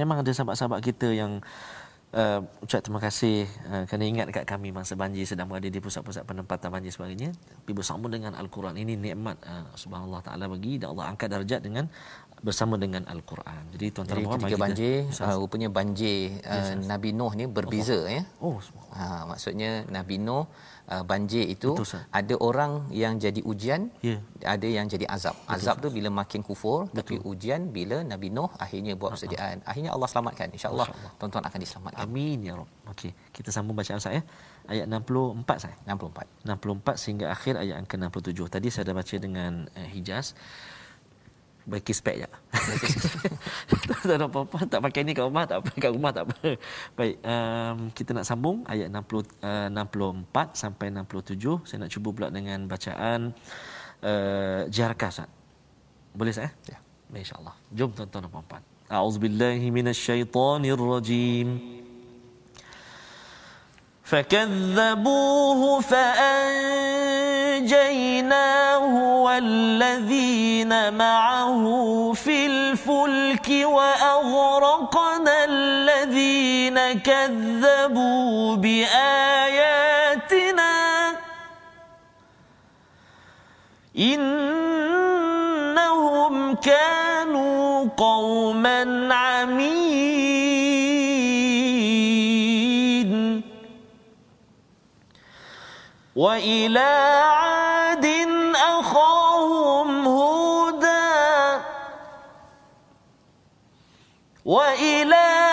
memang ada sahabat-sahabat kita yang Uh, ucap terima kasih. Uh, kerana ingat dekat kami masa banjir sedang berada di pusat-pusat penempatan banjir sebagainya tapi bersama dengan al-Quran. Ini nikmat uh, subhanallah taala bagi. Dan Allah angkat darjat dengan bersama dengan al-Quran. Jadi tuan-tuan Jadi ketika banjir, kita, uh, rupanya banjir uh, Nabi Nuh ni berbeza ya. oh. Ha, maksudnya Nabi Nuh uh, banjir itu Betul, ada orang yang jadi ujian, Ya. ada yang jadi azab. Azab tu bila makin kufur, tapi ujian bila Nabi Nuh akhirnya buat persediaan. Akhirnya Allah selamatkan. Insya-Allah tuan-tuan akan diselamatkan. Amin ya Rabb. Okey, kita sambung bacaan saya. Ayat 64 saya. 64. 64 sehingga akhir ayat angka 67. Tadi saya dah baca dengan uh, Hijaz. Bagi spek je. tak ada apa-apa. Tak pakai ni kat rumah, tak apa. Kat rumah tak apa. Baik, um, kita nak sambung ayat 60, uh, 64 sampai 67. Saya nak cuba pula dengan bacaan uh, Jarkah, Ustaz. Boleh saya? Ya. Baik, InsyaAllah. Jom tuan-tuan dan puan-puan. A'udzubillahi minasyaitonirrajim. فكذبوه فأنجيناه والذين معه في الفلك وأغرقنا الذين كذبوا بآياتنا. إنهم كانوا قوما عمين وإلى عاد أخاهم هودا وإلى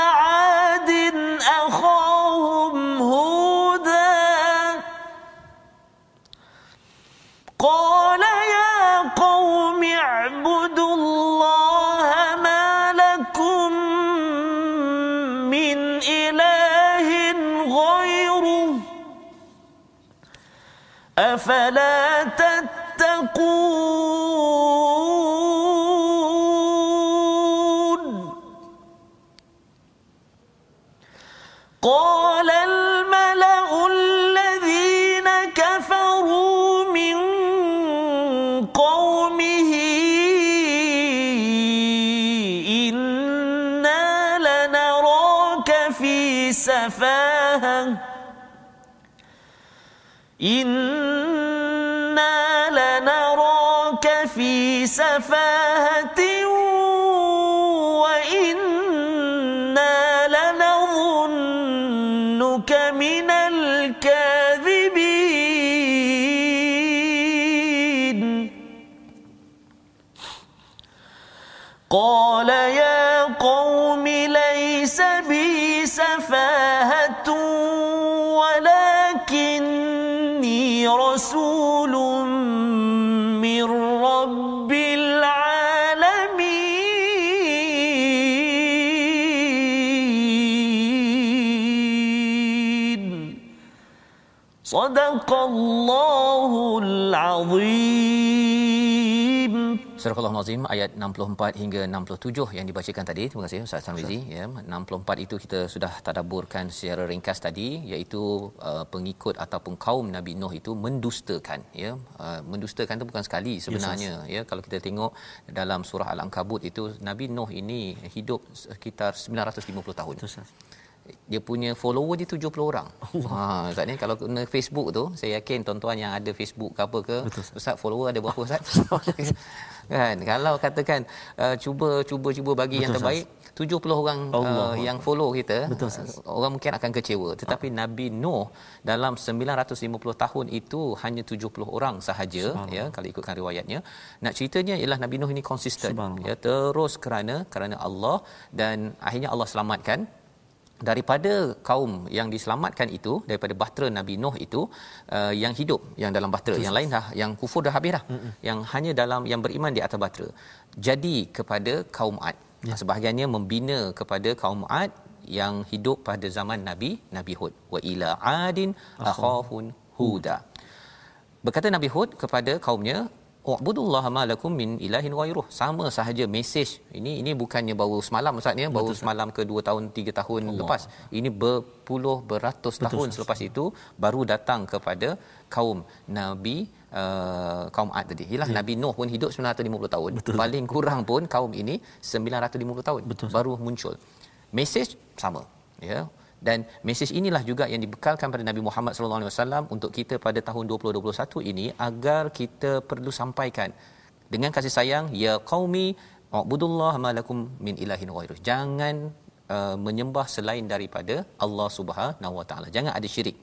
إنا لنراك في سفاهة Allahul Azim. Surah Al-Azim ayat 64 hingga 67 yang dibacakan tadi. Terima kasih Ustaz Sanwizi. Ya, 64 itu kita sudah tadaburkan secara ringkas tadi iaitu uh, pengikut ataupun kaum Nabi Nuh itu mendustakan. Ya, uh, mendustakan itu bukan sekali sebenarnya. Yes, ya, kalau kita tengok dalam surah Al-Ankabut itu Nabi Nuh ini hidup sekitar 950 tahun. Yes, dia punya follower dia 70 orang. Ha Ustaz ni kalau guna Facebook tu saya yakin tuan-tuan yang ada Facebook ke apa ke Betul, Ustaz. Ustaz follower ada berapa Ustaz? kan kalau katakan uh, cuba cuba cuba bagi Betul, yang terbaik 70 orang Allah uh, yang follow kita Betul, uh, orang mungkin akan kecewa. Tetapi Nabi Nuh dalam 950 tahun itu hanya 70 orang sahaja ya kalau ikutkan riwayatnya. Nak ceritanya ialah Nabi Nuh ini konsisten ya terus kerana kerana Allah dan akhirnya Allah selamatkan daripada kaum yang diselamatkan itu daripada bahtera Nabi Nuh itu uh, yang hidup yang dalam bahtera yang lain dah yang kufur dah habis dah. Mm-mm. yang hanya dalam yang beriman di atas bahtera. Jadi kepada kaum Ad. Ya. sebahagiannya membina kepada kaum Ad yang hidup pada zaman Nabi Nabi Hud. Wa ila adin akhahun huda. Berkata Nabi Hud kepada kaumnya U'budullaha ma lakum min ilahin ghairuh. Sama sahaja mesej. Ini ini bukannya baru semalam Ustaz ya, baru semalam ke 2 tahun 3 tahun Allah. lepas. Ini berpuluh beratus Betul, tahun Ustaz. selepas itu baru datang kepada kaum Nabi uh, kaum Ad tadi. Yalah ya. Nabi Nuh pun hidup 950 tahun. Betul. Paling kurang pun kaum ini 950 tahun Betul. baru muncul. Mesej sama. Ya dan mesej inilah juga yang dibekalkan pada Nabi Muhammad sallallahu alaihi wasallam untuk kita pada tahun 2021 ini agar kita perlu sampaikan dengan kasih sayang ya qaumi ubudullaha malakum min ilahin ghairuh jangan uh, menyembah selain daripada Allah Subhanahu wa taala. Jangan ada syirik.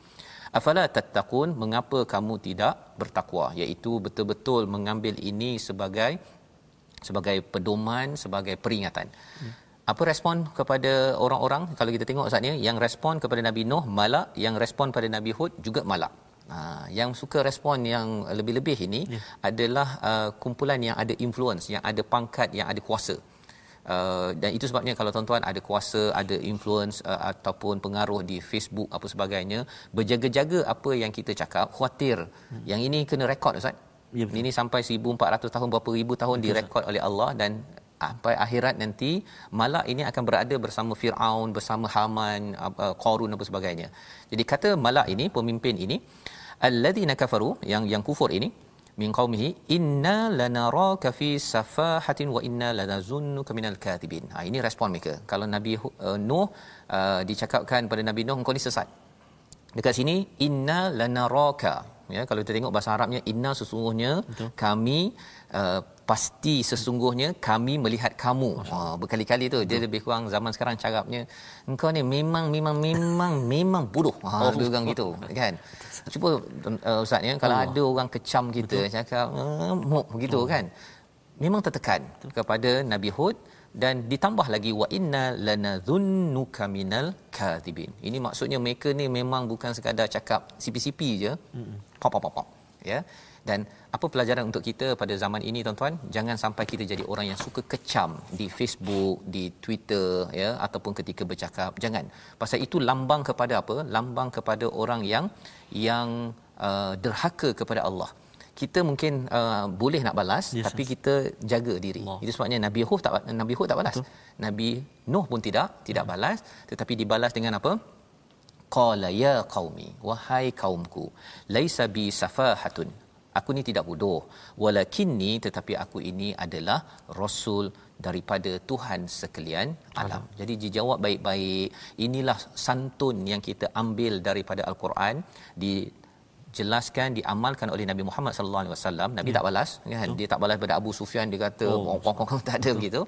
Afala tattaqun mengapa kamu tidak bertakwa? Iaitu betul-betul mengambil ini sebagai sebagai pedoman sebagai peringatan. hmm apa respon kepada orang-orang? Kalau kita tengok saat ni yang respon kepada Nabi Nuh malak. Yang respon pada Nabi Hud juga malak. Ha, yang suka respon yang lebih-lebih ini yeah. adalah uh, kumpulan yang ada influence yang ada pangkat yang ada kuasa. Uh, dan itu sebabnya kalau tuan-tuan ada kuasa, ada influence uh, ataupun pengaruh di Facebook apa sebagainya, berjaga-jaga apa yang kita cakap, khuatir. Hmm. yang ini kena rekod Ustaz. Ya, ini sampai 1400 tahun berapa ribu tahun direkod oleh Allah dan sampai akhirat nanti malak ini akan berada bersama Firaun bersama Haman uh, Qarun apa sebagainya. Jadi kata malak ini pemimpin ini alladzina kafaru yang yang kufur ini min qaumihi inna lanaraka fi safahatin wa inna lanazunnuka minal katibin. Ha ini respon mereka. Kalau Nabi uh, Nuh uh, dicakapkan pada Nabi Nuh engkau ni sesat. Dekat sini inna lanaraka ya kalau kita tengok bahasa Arabnya inna sesungguhnya Betul. kami uh, pasti sesungguhnya kami melihat kamu. Ha berkali-kali tu dia lebih kurang zaman sekarang cakapnya engkau ni memang memang memang memang bodoh. Ha oh. lebih kurang gitu kan. Cuba uh, ustaz ya kalau oh. ada orang kecam kita Betul. cakap uh, muk begitu oh. kan. Memang tertekan Betul. kepada Nabi Hud dan ditambah lagi wa inna lanadhunnuka minal kadhibin. Ini maksudnya mereka ni memang bukan sekadar cakap sipi-sipi je. Hmm. Pop pop pop. Ya. Dan apa pelajaran untuk kita pada zaman ini tuan-tuan jangan sampai kita jadi orang yang suka kecam di Facebook di Twitter ya ataupun ketika bercakap jangan pasal itu lambang kepada apa lambang kepada orang yang yang uh, derhaka kepada Allah kita mungkin uh, boleh nak balas yes, tapi yes. kita jaga diri Allah. itu sebabnya Nabi Hud tak Nabi Hud tak balas Betul. Nabi Nuh pun tidak tidak hmm. balas tetapi dibalas dengan apa qala ya qaumi wahai kaumku laisa bi safahatun aku ni tidak bodoh walakinni tetapi aku ini adalah rasul daripada Tuhan sekalian alam. alam. Jadi dijawab baik-baik. Inilah santun yang kita ambil daripada al-Quran di jelaskan diamalkan oleh Nabi Muhammad sallallahu alaihi wasallam Nabi ya. tak balas kan Betul. dia tak balas pada Abu Sufyan dia kata oh, kong kong tak ada begitu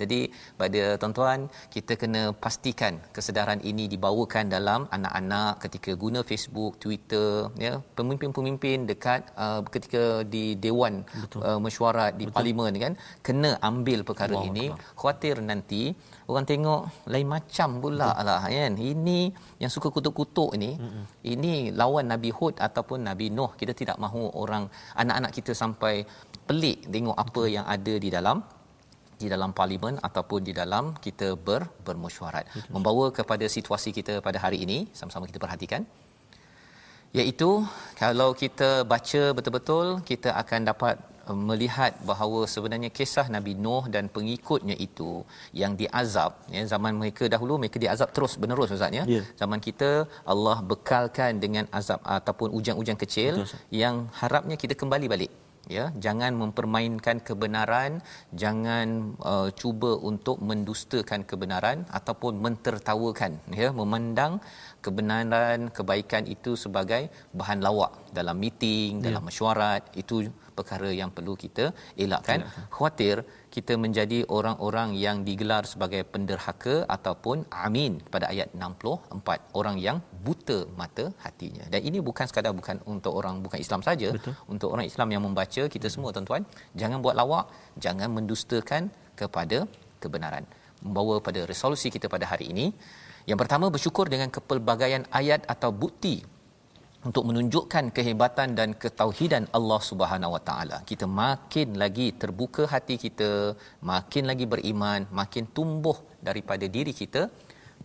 jadi pada tuan-tuan kita kena pastikan kesedaran ini dibawakan dalam anak-anak ketika guna Facebook Twitter ya pemimpin-pemimpin dekat uh, ketika di dewan uh, mesyuarat di Betul. parlimen kan kena ambil perkara wow, ini khuatir nanti orang tengok lain macam pula Betul. lah kan ini yang suka kutuk-kutuk ini Mm-mm. Ini lawan Nabi Hud ataupun Nabi Nuh kita tidak mahu orang anak-anak kita sampai pelik tengok apa yang ada di dalam di dalam parlimen ataupun di dalam kita ber bermesyuarat Betul. membawa kepada situasi kita pada hari ini sama-sama kita perhatikan iaitu kalau kita baca betul-betul kita akan dapat melihat bahawa sebenarnya kisah Nabi Nuh dan pengikutnya itu yang diazab ya zaman mereka dahulu mereka diazab terus menerus ustaz ya. Yeah. zaman kita Allah bekalkan dengan azab ataupun ujian-ujian kecil Betul, yang harapnya kita kembali balik ya. Jangan mempermainkan kebenaran jangan uh, cuba untuk mendustakan kebenaran ataupun mentertawakan ya memandang kebenaran kebaikan itu sebagai bahan lawak dalam meeting dalam Ya. mesyuarat itu perkara yang perlu kita elakkan. Khawatir kita menjadi orang-orang yang digelar sebagai penderhaka ataupun amin pada ayat 64 orang yang buta mata hatinya. Dan ini bukan sekadar bukan untuk orang bukan Islam saja. Betul. untuk orang Islam yang membaca kita semua tuan-tuan jangan buat lawak jangan mendustakan kepada kebenaran. Membawa pada resolusi kita pada hari ini. Yang pertama bersyukur dengan kepelbagaian ayat atau bukti untuk menunjukkan kehebatan dan ketauhidan Allah Subhanahu Wa Taala. Kita makin lagi terbuka hati kita, makin lagi beriman, makin tumbuh daripada diri kita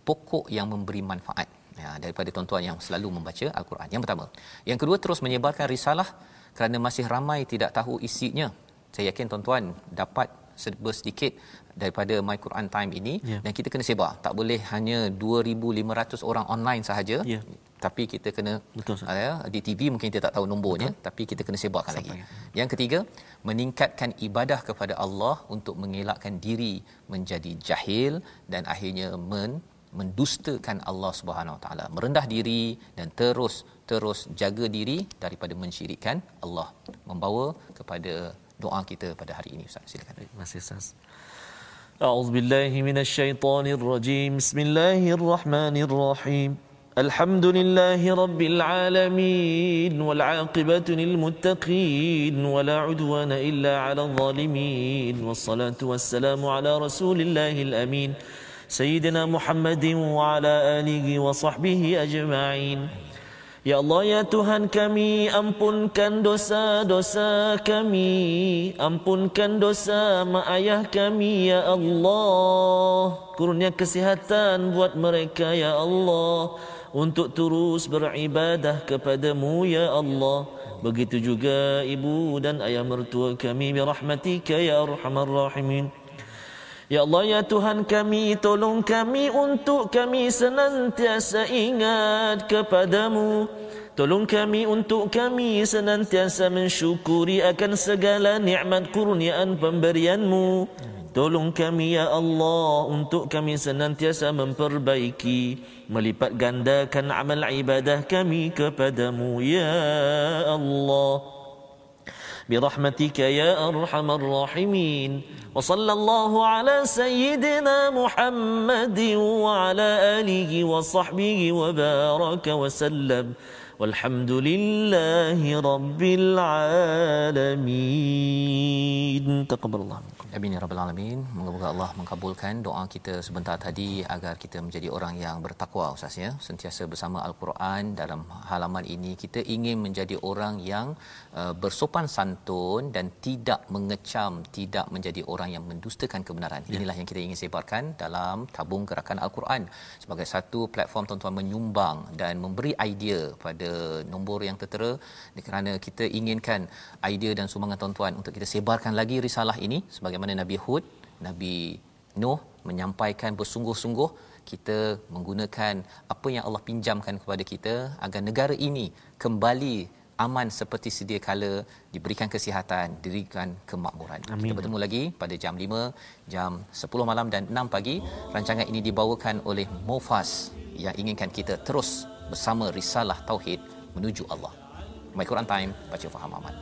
pokok yang memberi manfaat. Ya, daripada tuan-tuan yang selalu membaca Al-Quran. Yang pertama. Yang kedua terus menyebarkan risalah kerana masih ramai tidak tahu isinya. Saya yakin tuan-tuan dapat serba sedikit daripada My Quran Time ini Ya. dan kita kena sebar. Tak boleh hanya 2500 orang online sahaja. Ya Tapi kita kena Betul, Ustaz. ya, di TV mungkin kita tak tahu nombornya Betul. tapi kita kena sebarkan lagi. Sampaikan. Yang ketiga, meningkatkan ibadah kepada Allah untuk mengelakkan diri menjadi jahil dan akhirnya men mendustakan Allah Subhanahu Wa Taala. Merendah diri dan terus terus jaga diri daripada mensyirikkan Allah. Membawa kepada doa kita pada hari ini Ustaz. Silakan. Terima kasih Ustaz. أعوذ بالله من الشيطان الرجيم بسم الله الرحمن الرحيم الحمد لله رب العالمين والعاقبة للمتقين ولا عدوان إلا على الظالمين والصلاة والسلام على رسول الله الأمين سيدنا محمد وعلى آله وصحبه أجمعين. Ya Allah ya Tuhan kami ampunkan dosa-dosa kami Ampunkan dosa mak ayah kami ya Allah Kurnia kesihatan buat mereka ya Allah Untuk terus beribadah kepadamu ya Allah. Begitu juga ibu dan ayah mertua kami Birahmatika ya Arhamar Rahimin. Ya Allah ya Tuhan kami tolong kami untuk kami senantiasa ingat kepadamu. Tolong kami untuk kami senantiasa mensyukuri akan segala nikmat kurniaan pemberianmu Tolong kami ya Allah untuk kami senantiasa memperbaiki Melipat gandakan amal ibadah kami kepadamu ya Allah برحمتك يا ارحم الراحمين وصلى الله على سيدنا محمد وعلى اله وصحبه وبارك وسلم والحمد لله رب العالمين تقبل الله منكم Amin ya rabbal alamin. Moga-moga Allah mengabulkan doa kita sebentar tadi agar kita menjadi orang yang bertakwa Ustaz ya. Sentiasa bersama Al-Quran dalam halaman ini kita ingin menjadi orang yang uh, bersopan santun dan tidak mengecam, tidak menjadi orang yang mendustakan kebenaran. Ya. Inilah yang kita ingin sebarkan dalam tabung gerakan Al-Quran sebagai satu platform tuan-tuan menyumbang dan memberi idea pada nombor yang tertera kerana kita inginkan idea dan sumbangan tuan-tuan untuk kita sebarkan lagi risalah ini sebagaimana Nabi Hud, Nabi Nuh menyampaikan bersungguh-sungguh kita menggunakan apa yang Allah pinjamkan kepada kita agar negara ini kembali aman seperti sedia kala diberikan kesihatan diberikan kemakmuran. Amin. kita bertemu lagi pada jam 5 jam 10 malam dan 6 pagi. Rancangan ini dibawakan oleh Mofas yang inginkan kita terus bersama risalah tauhid menuju Allah. My Quran Time baca faham aman